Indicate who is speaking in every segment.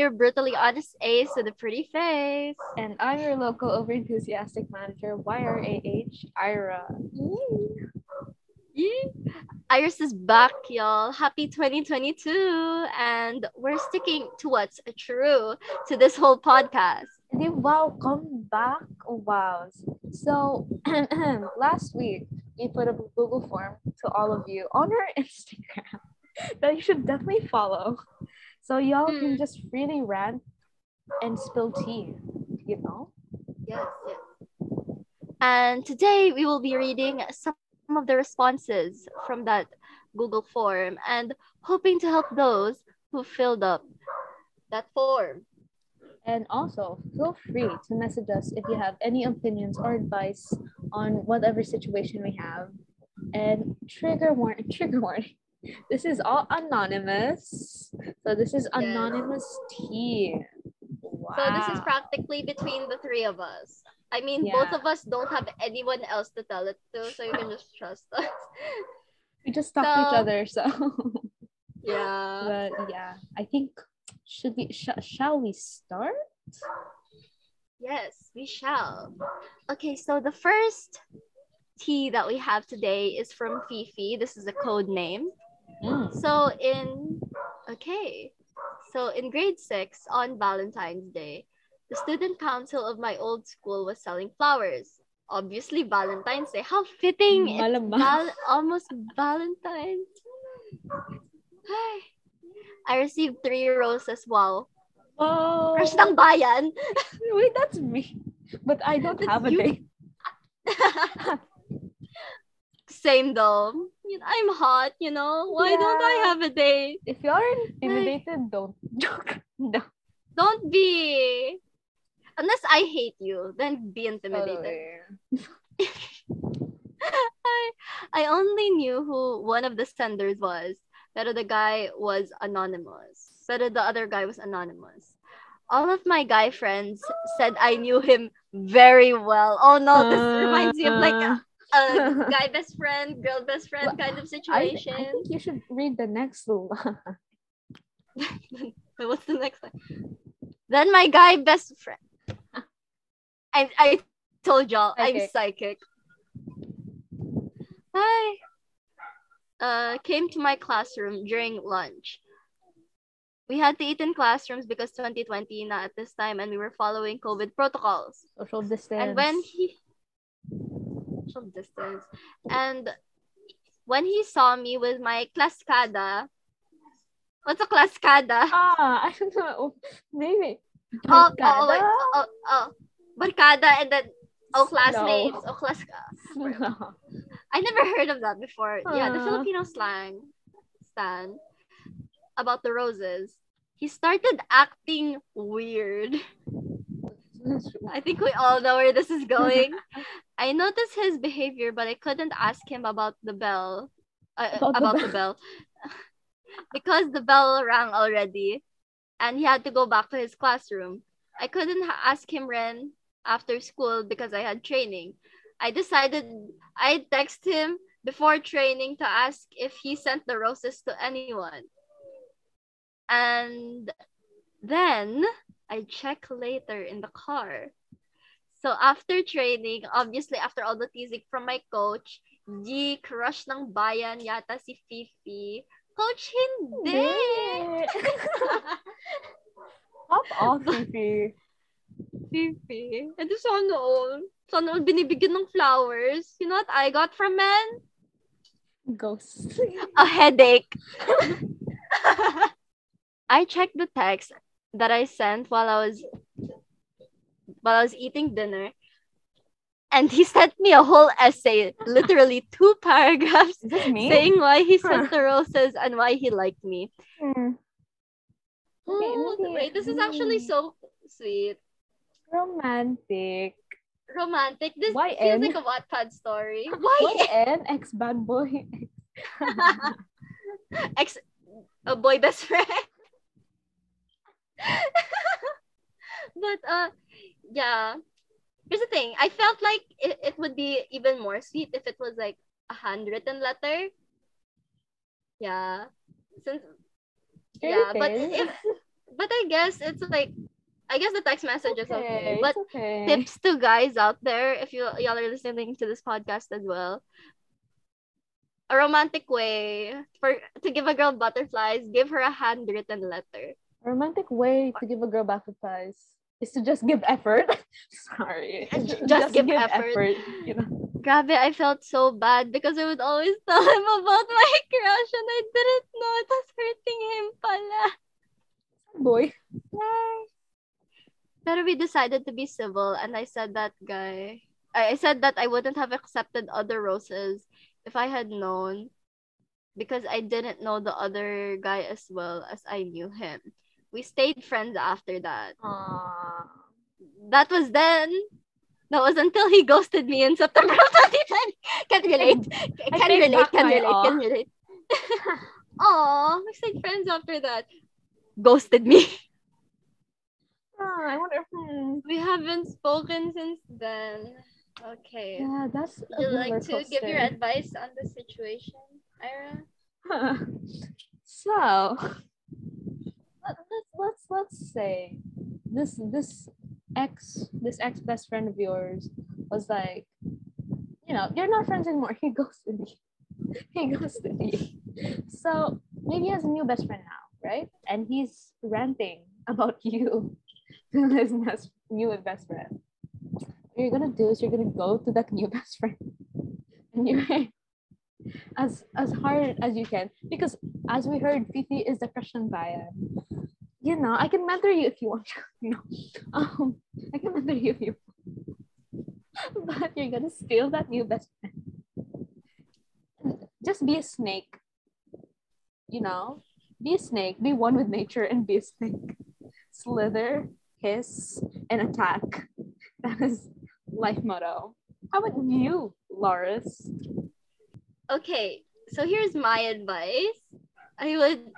Speaker 1: your brutally honest ace with a pretty face.
Speaker 2: And I'm your local over enthusiastic manager, YRAH, Ira.
Speaker 1: Yee. Iris is back, y'all. Happy 2022. And we're sticking to what's true to this whole podcast.
Speaker 2: Di welcome back, wow. So last week we put a Google form to all of you on our Instagram that you should definitely follow. So y'all can
Speaker 1: Hmm.
Speaker 2: just freely rant and spill tea, you know?
Speaker 1: Yes, yes. And today we will be reading some of the responses from that Google form and hoping to help those who filled up that form.
Speaker 2: And also, feel free to message us if you have any opinions or advice on whatever situation we have. And trigger warning, trigger warning. This is all anonymous. So this is anonymous tea. Wow.
Speaker 1: So this is practically between the three of us. I mean, both of us don't have anyone else to tell it to, so you can just trust us.
Speaker 2: we just talk to each other. So,
Speaker 1: yeah.
Speaker 2: but yeah, I think should we sh- shall we start?
Speaker 1: Yes, we shall. Okay, so the first tea that we have today is from Fifi. This is a code name.
Speaker 2: Mm.
Speaker 1: So in okay, so in grade six on Valentine's Day, the student council of my old school was selling flowers. Obviously, Valentine's Day. How fitting! Val- almost Valentine's. I received three roses. Wow.
Speaker 2: Oh,
Speaker 1: Crush ng bayan.
Speaker 2: wait, that's me. But I don't
Speaker 1: That's
Speaker 2: have a
Speaker 1: you.
Speaker 2: date.
Speaker 1: Same though. I'm hot, you know. Why don't I have a date?
Speaker 2: If you are intimidated, don't joke. No.
Speaker 1: Don't be. Unless I hate you, then be intimidated.
Speaker 2: Oh, totally.
Speaker 1: I, I only knew who one of the senders was. But the guy was anonymous. But the other guy was anonymous. All of my guy friends said I knew him very well. Oh no, this reminds me of like a, a guy best friend, girl best friend
Speaker 2: Well,
Speaker 1: kind of
Speaker 2: I,
Speaker 1: situation.
Speaker 2: I think you should read the next
Speaker 1: one. What's the next one? Then my guy best friend. I I told y'all I'm
Speaker 2: Psychic.
Speaker 1: psychic. Hi. Uh, came to my classroom during lunch. We had to eat in classrooms because 2020 na at this time, and we were following COVID protocols.
Speaker 2: Social distance.
Speaker 1: And when he social distance, and when he saw me with my claskada, what's a claskada?
Speaker 2: ah, I don't know. Maybe.
Speaker 1: Oh, oh, wait. Oh, oh. Barkada and then oh
Speaker 2: No.
Speaker 1: classmates. Oh class
Speaker 2: No.
Speaker 1: I never heard of that before. Yeah, the Filipino slang stan about the roses. He started acting weird. I think we all know where this is going. I noticed his behavior, but I couldn't ask him about the bell. Uh,
Speaker 2: About
Speaker 1: about,
Speaker 2: the
Speaker 1: bell. because the bell rang already and he had to go back to his classroom. I couldn't ask him Ren after school because I had training. I decided I text him before training to ask if he sent the roses to anyone. And then I check later in the car. So after training, obviously after all the teasing from my coach, G, crush ng bayan yata si Fifi. Coach, hindi!
Speaker 2: Pop off, Fifi.
Speaker 1: Fifi. And sana all. Sana all binibigyan ng flowers. You know what I got from men?
Speaker 2: Ghost.
Speaker 1: A headache. I checked the text that I sent while I was while I was eating dinner. And he sent me a whole essay, literally two paragraphs,
Speaker 2: Is this me?
Speaker 1: saying why he sent the roses and why he liked me.
Speaker 2: Hmm. Okay,
Speaker 1: Oh, wait, this is actually so sweet.
Speaker 2: Romantic.
Speaker 1: Romantic. This
Speaker 2: Why
Speaker 1: feels like a Wattpad story.
Speaker 2: Why
Speaker 1: Why
Speaker 2: ex bad boy?
Speaker 1: ex a boy best friend? but uh yeah. Here's the thing. I felt like it, it would be even more sweet if it was like a handwritten letter. Yeah. Since yeah, but if but I guess it's like I guess the text message is okay. But
Speaker 2: okay.
Speaker 1: tips to guys out there if you y'all are listening to this podcast as well. A romantic way for to give a girl butterflies, give her a handwritten letter.
Speaker 2: A romantic way to give a girl butterflies is to just give effort. Sorry.
Speaker 1: Just Just give effort.
Speaker 2: you know.
Speaker 1: Grabe, I felt so bad because I would always tell him about my crush and I didn't know it was hurting him pala.
Speaker 2: Boy.
Speaker 1: But we decided to be civil and I said that guy I I said that I wouldn't have accepted other roses if I had known because I didn't know the other guy as well as I knew him. We stayed friends after that.
Speaker 2: Aww.
Speaker 1: That was then. That was until he ghosted me in September of 2010. Can't relate. Can
Speaker 2: take
Speaker 1: relate. Can
Speaker 2: my
Speaker 1: relate.
Speaker 2: aw.
Speaker 1: Can relate. Aw, we stayed friends after that. Ghosted me.
Speaker 2: Ah, I wonder. Hmm.
Speaker 1: We haven't spoken since then. Okay.
Speaker 2: Yeah, that's
Speaker 1: Would you like to give your advice on the situation, Ira?
Speaker 2: so let, let's let's say this this ex this ex best friend of yours was like you know you're not friends anymore. He ghosted me. He ghosted me. so maybe he has a new best friend now right? And he's ranting about you to his best, new best friend. What you're gonna do is you're gonna go to that new best friend. And you're as as hard as you can. Because as we heard Fifi is the crush on Bayan you know I can mentor you if you want. To No, um I can mentor you if you want. but you're gonna steal that new best friend. Just be a snake. You know be a snake. Be one with nature and be a snake. Slither hiss and attack. That is life motto. How about you Loris?
Speaker 1: Okay, so here's my advice. I would,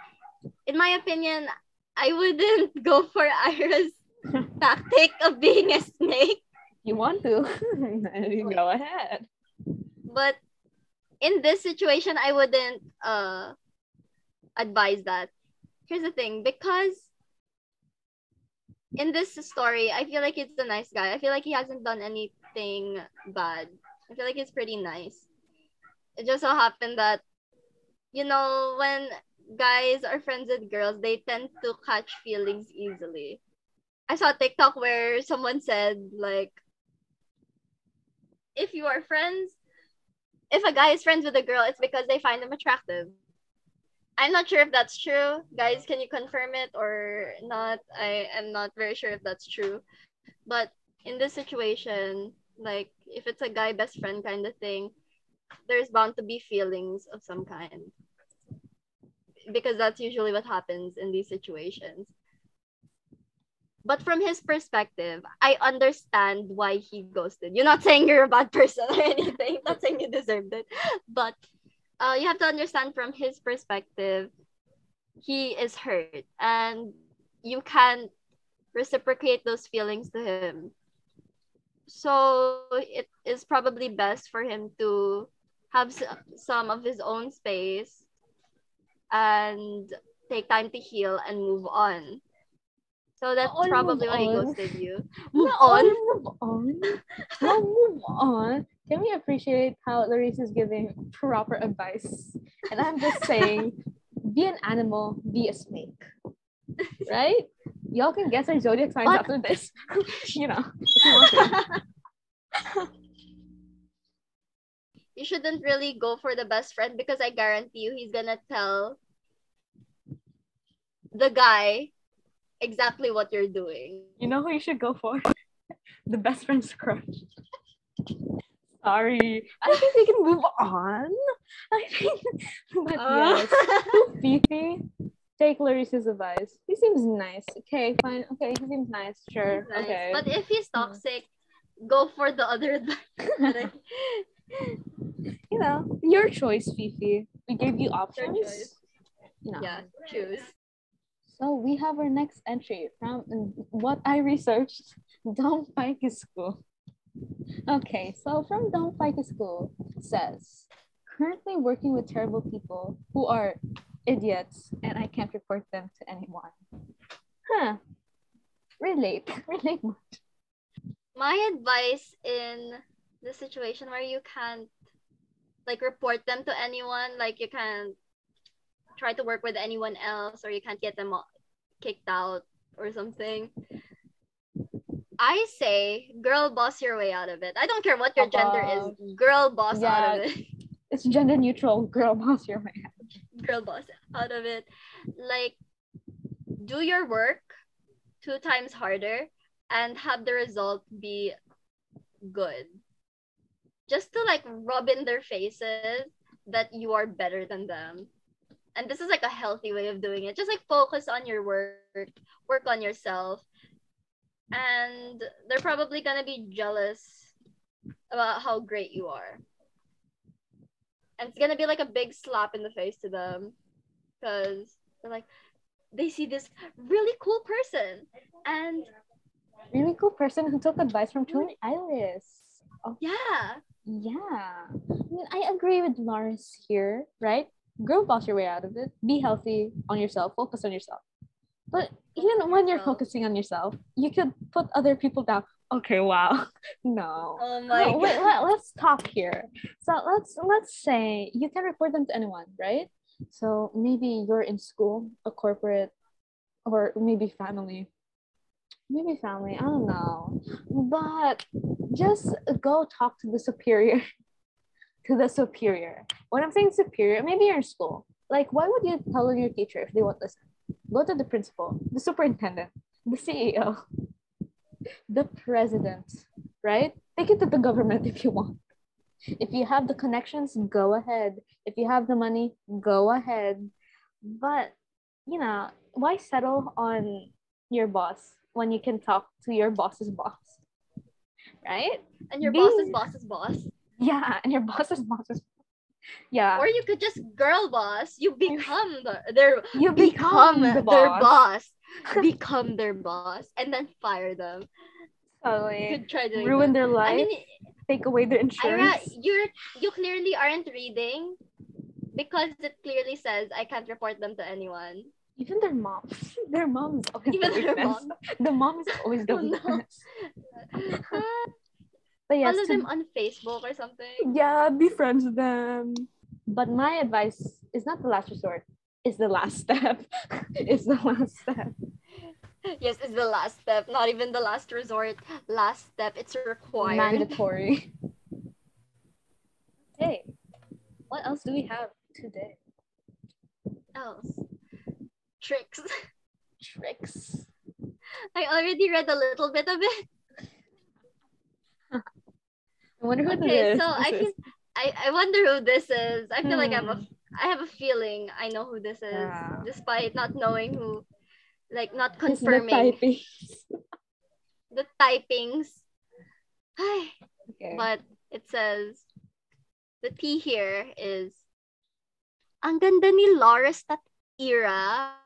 Speaker 1: in my opinion, I wouldn't go for Ira's tactic of being a snake.
Speaker 2: you want to you go ahead
Speaker 1: But in this situation, I wouldn't uh advise that. Here's the thing, because in this story, I feel like he's a nice guy. I feel like he hasn't done anything bad. I feel like he's pretty nice. It just so happened that, you know, when guys are friends with girls, they tend to catch feelings easily. I saw a TikTok where someone said, like, if you are friends, if a guy is friends with a girl, it's because they find them attractive. I'm not sure if that's true. Guys, can you confirm it or not? I am not very sure if that's true. But in this situation, like if it's a guy best friend kind of thing, there's bound to be feelings of some kind. Because that's usually what happens in these situations. But from his perspective, I understand why he ghosted. You're not saying you're a bad person or anything. not saying you deserved it. But uh, you have to understand from his perspective, he is hurt. And you can't reciprocate those feelings to him. So it is probably best for him to have some of his own space and take time to heal and move on. So that's
Speaker 2: all
Speaker 1: probably why he ghosted you. Move
Speaker 2: No, oh,
Speaker 1: on.
Speaker 2: Move on. No, move on. Can we appreciate how Larissa is giving proper advice? And I'm just saying, be an animal, be a snake. Right? Y'all can guess our zodiac signs after this. you know, you want to.
Speaker 1: you shouldn't really go for the best friend because I guarantee you he's gonna tell the guy exactly what you're doing.
Speaker 2: You know who you should go for? The best friend's crush. Sorry. I think we can move on. I think but uh. yes. Fifi, take Larissa's advice. He seems nice. Okay, fine. Okay, he seems nice. Sure.
Speaker 1: Nice.
Speaker 2: Okay.
Speaker 1: But if he's toxic, go for the other advice.
Speaker 2: Know, your choice, Fifi. We gave you options. You
Speaker 1: yeah, choose.
Speaker 2: So we have our next entry from mm, what I researched, Dong Pike School. Okay, so from Dong Pike School says, currently working with terrible people who are idiots and I can't report them to anyone. Huh. Relate. Relate more.
Speaker 1: My advice in the situation where you can't like report them to anyone, like you can't try to work with anyone else or you can't get them kicked out or something. I say, girl, boss your way out of it. I don't care what your gender is. Uh-huh. Girl, boss
Speaker 2: Yeah.
Speaker 1: out of it.
Speaker 2: It's gender neutral. Girl boss your man.
Speaker 1: girl boss out of it. Like, do your work two times harder and have the result be good. Just to like rub in their faces that you are better than them. And this is like a healthy way of doing it. Just like focus on your work, work on yourself. And they're probably gonna be jealous about how great you are. And it's gonna be like a big slap in the face to them because they're like they see this really cool person and
Speaker 2: Really cool person who took advice from Tony Iris. Oh,
Speaker 1: yeah
Speaker 2: yeah. I mean, I agree with Lars here, right? Girl boss your way out of it. Be healthy on yourself. Focus on yourself. But even when you're focusing on yourself, you could put other people down. Okay, wow. No.
Speaker 1: oh my
Speaker 2: No, wait, let, let's talk here. So let's let's say you can report them to anyone, right? So maybe you're in school, a corporate, or maybe family. Maybe family, I don't know. But just go talk to the superior. to the superior. When I'm saying superior, maybe you're in school. Like, why would you tell your teacher if they won't listen? Go to the principal, the superintendent, the CEO, the president, right? Take it to the government if you want. If you have the connections, go ahead. If you have the money, go ahead. But, you know, why settle on your boss when you can talk to your boss's boss? Right?
Speaker 1: and your boss's boss's boss
Speaker 2: Yeah, and your boss's boss's boss. Yeah.
Speaker 1: or you could just girl boss you become the, their
Speaker 2: you
Speaker 1: become,
Speaker 2: become, the
Speaker 1: their
Speaker 2: boss.
Speaker 1: boss become their boss and then fire them Oh. you
Speaker 2: Totally.
Speaker 1: could try doing
Speaker 2: Ruin
Speaker 1: that.
Speaker 2: their life,
Speaker 1: I mean,
Speaker 2: take away their
Speaker 1: Ira, you're you clearly aren't reading because it clearly says I can't report them to anyone.
Speaker 2: Even their moms. Their mom is always
Speaker 1: Even
Speaker 2: the
Speaker 1: their
Speaker 2: weakness.
Speaker 1: mom.
Speaker 2: The mom is always the
Speaker 1: Oh, no.
Speaker 2: But yes,
Speaker 1: Follow
Speaker 2: to-
Speaker 1: them on Facebook or something.
Speaker 2: yeah, be friends with them. But my advice is not the last resort. It's the last step. it's the last step.
Speaker 1: Yes, it's the last step, not even the last resort. Last step, it's required.
Speaker 2: Mandatory. Hey, what else do we have today?
Speaker 1: else? Tricks.
Speaker 2: Tricks.
Speaker 1: I already read a little bit of it.
Speaker 2: I wonder who
Speaker 1: Okay,
Speaker 2: this
Speaker 1: so I can
Speaker 2: is.
Speaker 1: I, I wonder who this is. I feel like I have a
Speaker 2: Hmm.
Speaker 1: Have a feeling I know who this is,
Speaker 2: Yeah.
Speaker 1: despite not knowing who, like not
Speaker 2: It's the
Speaker 1: confirming
Speaker 2: typing.
Speaker 1: the typings. Ay,
Speaker 2: Okay.
Speaker 1: but it says the T here is ang ganda ni Loris that era.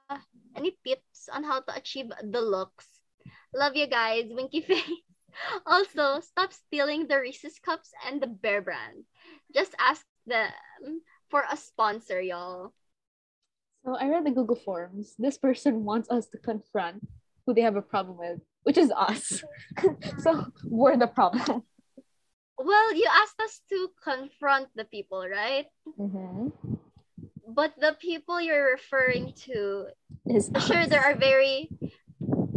Speaker 1: Any tips on how to achieve the looks? Love you guys, winky face. Also, stop stealing the Reese's cups and the Bear brand. Just ask them for a sponsor, y'all.
Speaker 2: So I read the Google Forms. This person wants us to confront who they have a problem with, which is us. so we're the problem.
Speaker 1: Well, you asked us to confront the people, right?
Speaker 2: Mm-hmm.
Speaker 1: But the people you're referring to
Speaker 2: Is
Speaker 1: sure there are very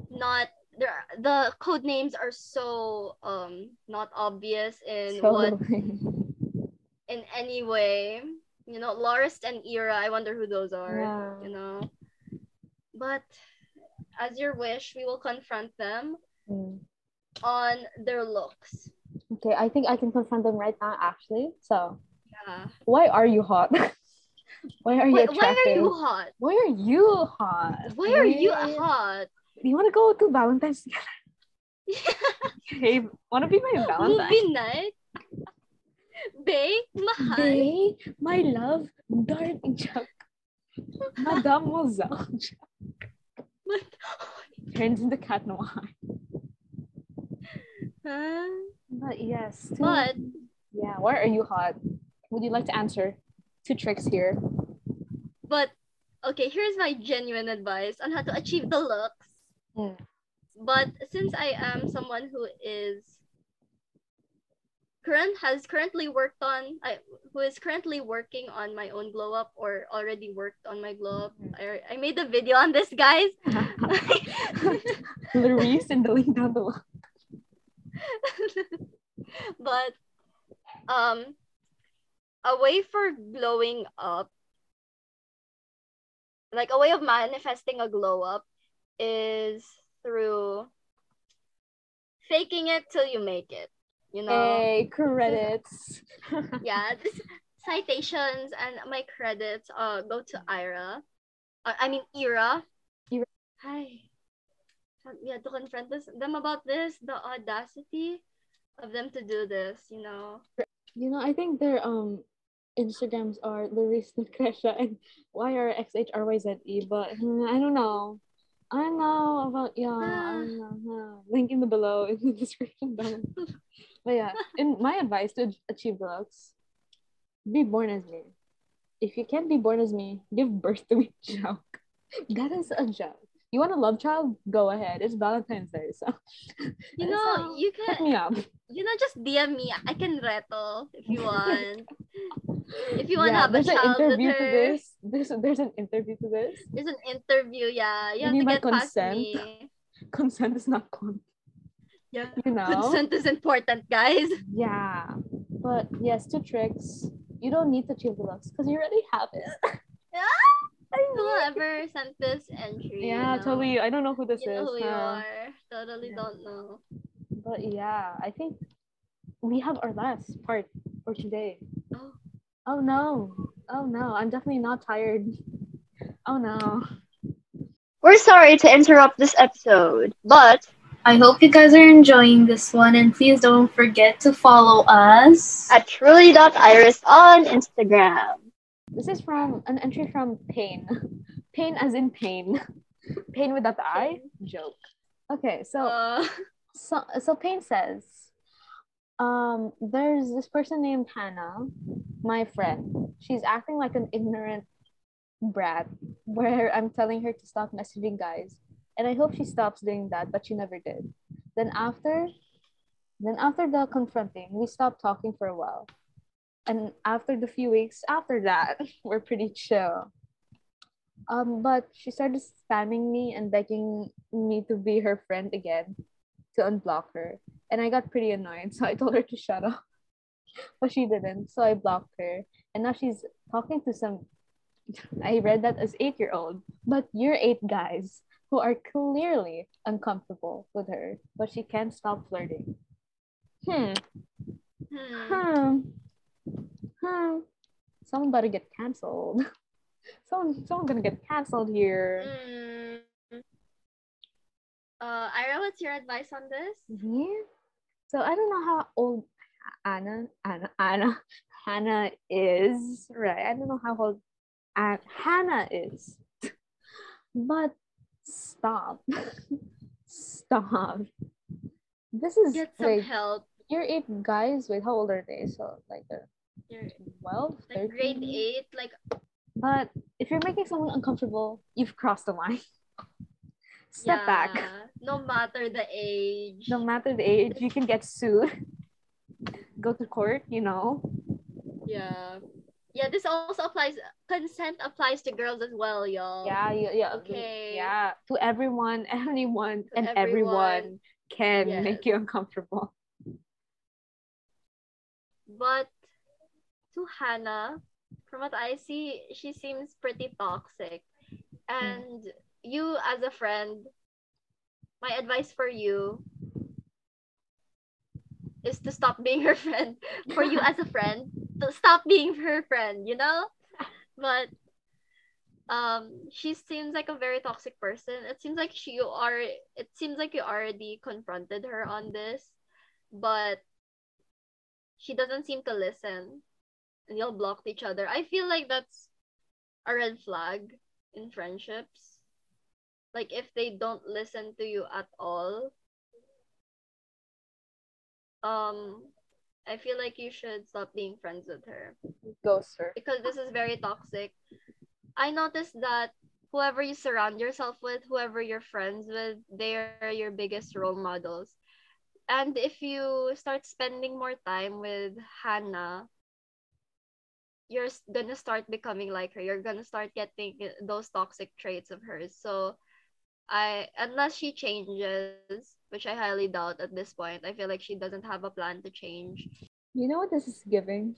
Speaker 1: not there are- the code names are so um not obvious in what in any way you know Loris and Ira I wonder who those are
Speaker 2: Yeah.
Speaker 1: you know but as your wish we will confront them
Speaker 2: Mm.
Speaker 1: on their looks
Speaker 2: Okay, I think I can confront them right now, actually. So,
Speaker 1: yeah
Speaker 2: why are you hot? why are you
Speaker 1: Wait, why are you hot
Speaker 2: Why are you hot?
Speaker 1: why are you hot
Speaker 2: Do you want to go to Valentine's together? Yeah. Hey, want to be my Valentine?
Speaker 1: movie night Bae, mahal.
Speaker 2: Bae, my love, darling Chuck. Mademoiselle turns into Cat Noir.
Speaker 1: Huh?
Speaker 2: But yes,
Speaker 1: But
Speaker 2: yeah, why are you hot? Would you like to answer two tricks here?
Speaker 1: but okay, here's my genuine advice on how to achieve the looks.
Speaker 2: Mm.
Speaker 1: But since I am someone who is current has currently worked on I who is currently working on my own glow up or already worked on my glow up. I, I made a video on this guys.
Speaker 2: Larice and the link down below.
Speaker 1: but um a way for glowing up like a way of manifesting a glow up is through faking it till you make it you know?
Speaker 2: Hey, credits.
Speaker 1: yeah this citations and my credits uh go to ira. Uh, i mean ira.
Speaker 2: Ira.
Speaker 1: hi. We had to confront this them about this the audacity of them to do this you know
Speaker 2: You know, I think their um Instagrams are Larice Lucretia and YRXHRYZE, E, but hmm, I don't know. I don't know about yeah. I don't know. Link in the below in the description down. but yeah, in my advice to achieve the looks, be born as me. If you can't be born as me, give birth to me. Joke. That is a joke. You want a love child? Go ahead. It's Valentine's Day, so
Speaker 1: you know you
Speaker 2: hit
Speaker 1: can
Speaker 2: me up.
Speaker 1: you know just dm me i can reto if you want if you want
Speaker 2: Yeah,
Speaker 1: to have a
Speaker 2: there's an
Speaker 1: child with
Speaker 2: interview to this. There's there's an interview to this.
Speaker 1: there's an interview yeah you
Speaker 2: You
Speaker 1: have
Speaker 2: need
Speaker 1: to get
Speaker 2: consent.
Speaker 1: me
Speaker 2: Consent is not con.
Speaker 1: yeah
Speaker 2: You know.
Speaker 1: consent is important guys
Speaker 2: Yeah, but yes, two tricks. You don't need to achieve the looks because you already have it.
Speaker 1: whoever sent this entry
Speaker 2: Yeah,
Speaker 1: you know,
Speaker 2: totally. I don't know who this
Speaker 1: you
Speaker 2: is.
Speaker 1: know who you are totally
Speaker 2: Yeah.
Speaker 1: don't know
Speaker 2: But yeah, I think we have our last part for today.
Speaker 1: oh
Speaker 2: Oh no. Oh no. I'm definitely not tired. Oh no.
Speaker 1: we're sorry to interrupt this episode but
Speaker 3: I hope you guys are enjoying this one and please don't forget to follow us.
Speaker 1: at truly.iris on instagram
Speaker 2: This is from an entry from Pain. Pain as in pain. Pain without the I? Joke. Okay, so
Speaker 1: uh,
Speaker 2: so so Payne says, um, there's this person named Hannah, my friend. She's acting like an ignorant brat, where I'm telling her to stop messaging guys, and I hope she stops doing that, but she never did. Then after, then after the confronting, we stopped talking for a while, and after the few weeks after that, we're pretty chill. Um, but she started spamming me and begging me to be her friend again to unblock her. And I got pretty annoyed, so I told her to shut up. But she didn't, so I blocked her. And now she's talking to some I read that as eight year old, but you're eight guys who are clearly uncomfortable with her, but she can't stop flirting. Hmm.
Speaker 1: hmm.
Speaker 2: Hmm. Hmm. Someone better get cancelled. Someone someone gonna get cancelled here.
Speaker 1: Mm. Uh, Ira, what's your advice on this?
Speaker 2: Yeah. So I don't know how old Anna Anna Anna Hannah is. Right. I don't know how old An- Hannah is. but stop. stop. This is
Speaker 1: Get some
Speaker 2: wait,
Speaker 1: help.
Speaker 2: you're eight guys. Wait, how old are they? So like they're
Speaker 1: You're
Speaker 2: 12,
Speaker 1: like grade eight, like
Speaker 2: But if you're making someone uncomfortable, you've crossed the line. Step back.
Speaker 1: yeah, No matter the age.
Speaker 2: No matter the age, you can get sued. Go to court, you know.
Speaker 1: Yeah. Yeah, this also applies consent applies to girls as well, y'all.
Speaker 2: Yeah, yeah, yeah.
Speaker 1: Okay.
Speaker 2: Yeah, to everyone, anyone,
Speaker 1: To
Speaker 2: and everyone,
Speaker 1: everyone.
Speaker 2: can make you uncomfortable.
Speaker 1: But to Hannah, from what I see, she seems pretty toxic. And you as a friend, my advice for you is to stop being her friend. For you as a friend, to stop being her friend, you know? But um she seems like a very toxic person. It seems like she you are it seems like you already confronted her on this, but she doesn't seem to listen and y'all blocked each other. I feel like that's a red flag in friendships. Like if they don't listen to you at all, um I feel like you should stop being friends with her
Speaker 2: Ghost her.
Speaker 1: because this is very toxic. I noticed that whoever you surround yourself with, whoever you're friends with, they're your biggest role models. And if you start spending more time with Hannah, you're gonna start becoming like her. You're gonna start getting eh, those toxic traits of hers. So I unless she changes, which I highly doubt at this point, I feel like she doesn't have a plan to change.
Speaker 2: You know what this is giving?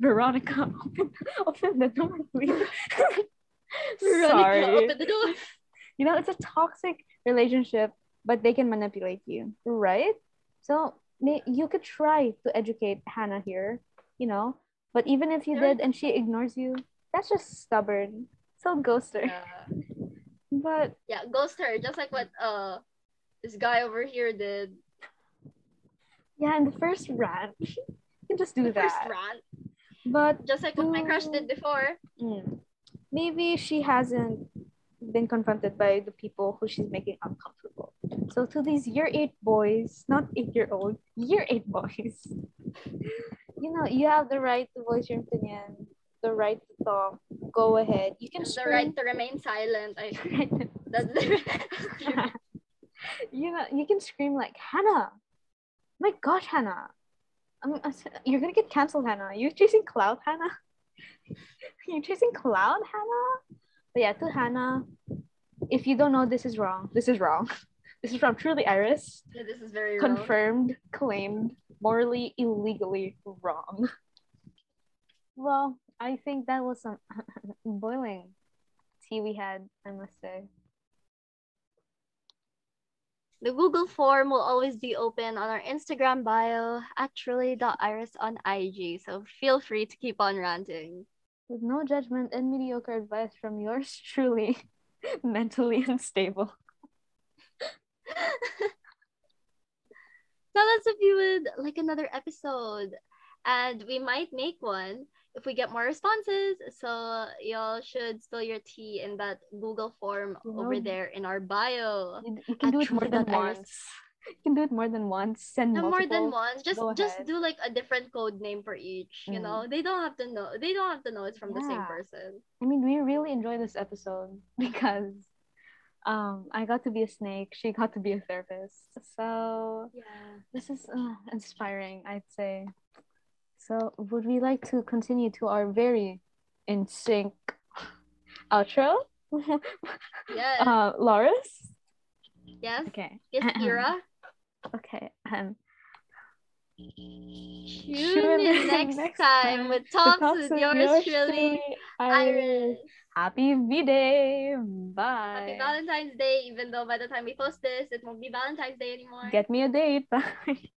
Speaker 2: Veronica, open, open the door, please. Sorry.
Speaker 1: open the door.
Speaker 2: You know, it's a toxic relationship, but they can manipulate you, right? So may, you could try to educate Hannah here, you know, but even if you did and she ignores you, that's just stubborn. So ghost her.
Speaker 1: Yeah.
Speaker 2: But
Speaker 1: yeah, ghost her, just like what uh this guy over here did.
Speaker 2: yeah, in the first rant, you can just do
Speaker 1: The first
Speaker 2: that.
Speaker 1: rant,
Speaker 2: But
Speaker 1: just like what my crush did before.
Speaker 2: Mm. Maybe she hasn't been confronted by the people who she's making uncomfortable. So to these year eight boys, not eight year old, year eight boys, you know, you have the right to voice your opinion, the right to talk. Go ahead. You can
Speaker 1: The right to remain silent. I that's the
Speaker 2: you know, you can scream like Hannah. My gosh, Hannah. I'm, I'm you're gonna get canceled, Hannah. You're chasing cloud, Hannah. you're chasing cloud, Hannah. But yeah, to Hannah, if you don't know this is wrong, this is wrong. This is from Truly Iris,
Speaker 1: Yeah, this is very wrong.
Speaker 2: confirmed, claimed, morally, illegally wrong. Well, I think that was some boiling tea we had, I must say.
Speaker 1: The Google form will always be open on our Instagram bio at truly.iris on IG. So feel free to keep on ranting.
Speaker 2: With no judgment and mediocre advice from yours truly, mentally unstable.
Speaker 1: Tell us if you would like another episode. And we might make one if we get more responses. So y'all should spill your tea in that Google form
Speaker 2: You
Speaker 1: over there in our bio.
Speaker 2: You, you can do it more than once. You can do it more than once. Send
Speaker 1: No more than once. Just just do like a different code name for each. You
Speaker 2: Mm.
Speaker 1: know, they don't have to know. They don't have to know it's from the same person.
Speaker 2: I mean, we really enjoy this episode because um, I got to be a snake. She got to be a therapist. So
Speaker 1: Yeah.
Speaker 2: this is uh, inspiring, I'd say. So would we like to continue to our very in sync outro?
Speaker 1: Yes.
Speaker 2: uh, Loris?
Speaker 1: yes.
Speaker 2: Okay.
Speaker 1: Yes, Ira.
Speaker 2: Okay. Um,
Speaker 1: Tune in next, time with talks, with yours truly, Iris.
Speaker 2: Happy V-Day. Bye.
Speaker 1: Happy Valentine's Day, even though by the time we post this, it won't be Valentine's Day anymore.
Speaker 2: Get me a date. Bye.